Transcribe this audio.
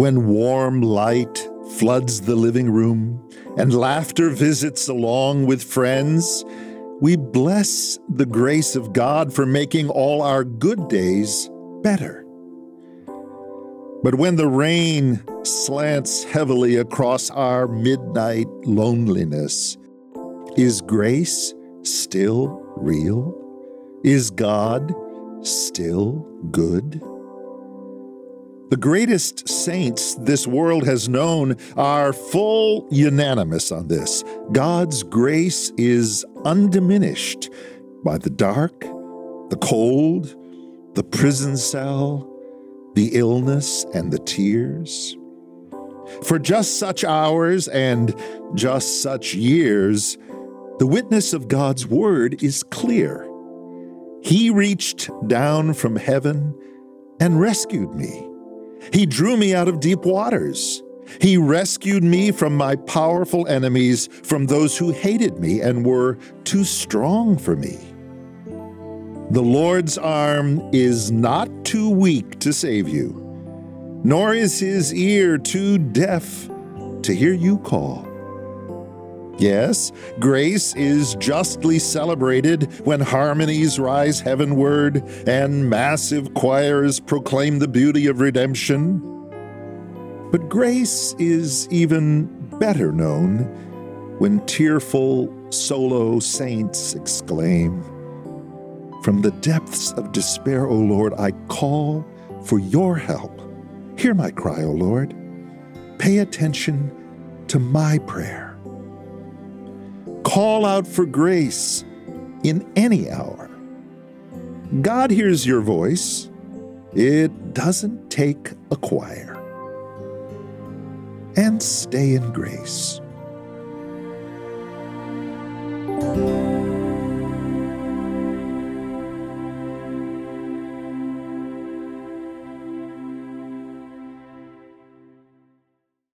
when warm light floods the living room and laughter visits along with friends, we bless the grace of God for making all our good days better. But when the rain slants heavily across our midnight loneliness, is grace still real? Is God still good? The greatest saints this world has known are full unanimous on this. God's grace is undiminished by the dark, the cold, the prison cell, the illness, and the tears. For just such hours and just such years, the witness of God's word is clear. He reached down from heaven and rescued me. He drew me out of deep waters. He rescued me from my powerful enemies, from those who hated me and were too strong for me. The Lord's arm is not too weak to save you, nor is his ear too deaf to hear you call. Yes, grace is justly celebrated when harmonies rise heavenward and massive choirs proclaim the beauty of redemption. But grace is even better known when tearful solo saints exclaim, From the depths of despair, O Lord, I call for your help. Hear my cry, O Lord. Pay attention to my prayer. Call out for grace in any hour. God hears your voice. It doesn't take a choir. And stay in grace.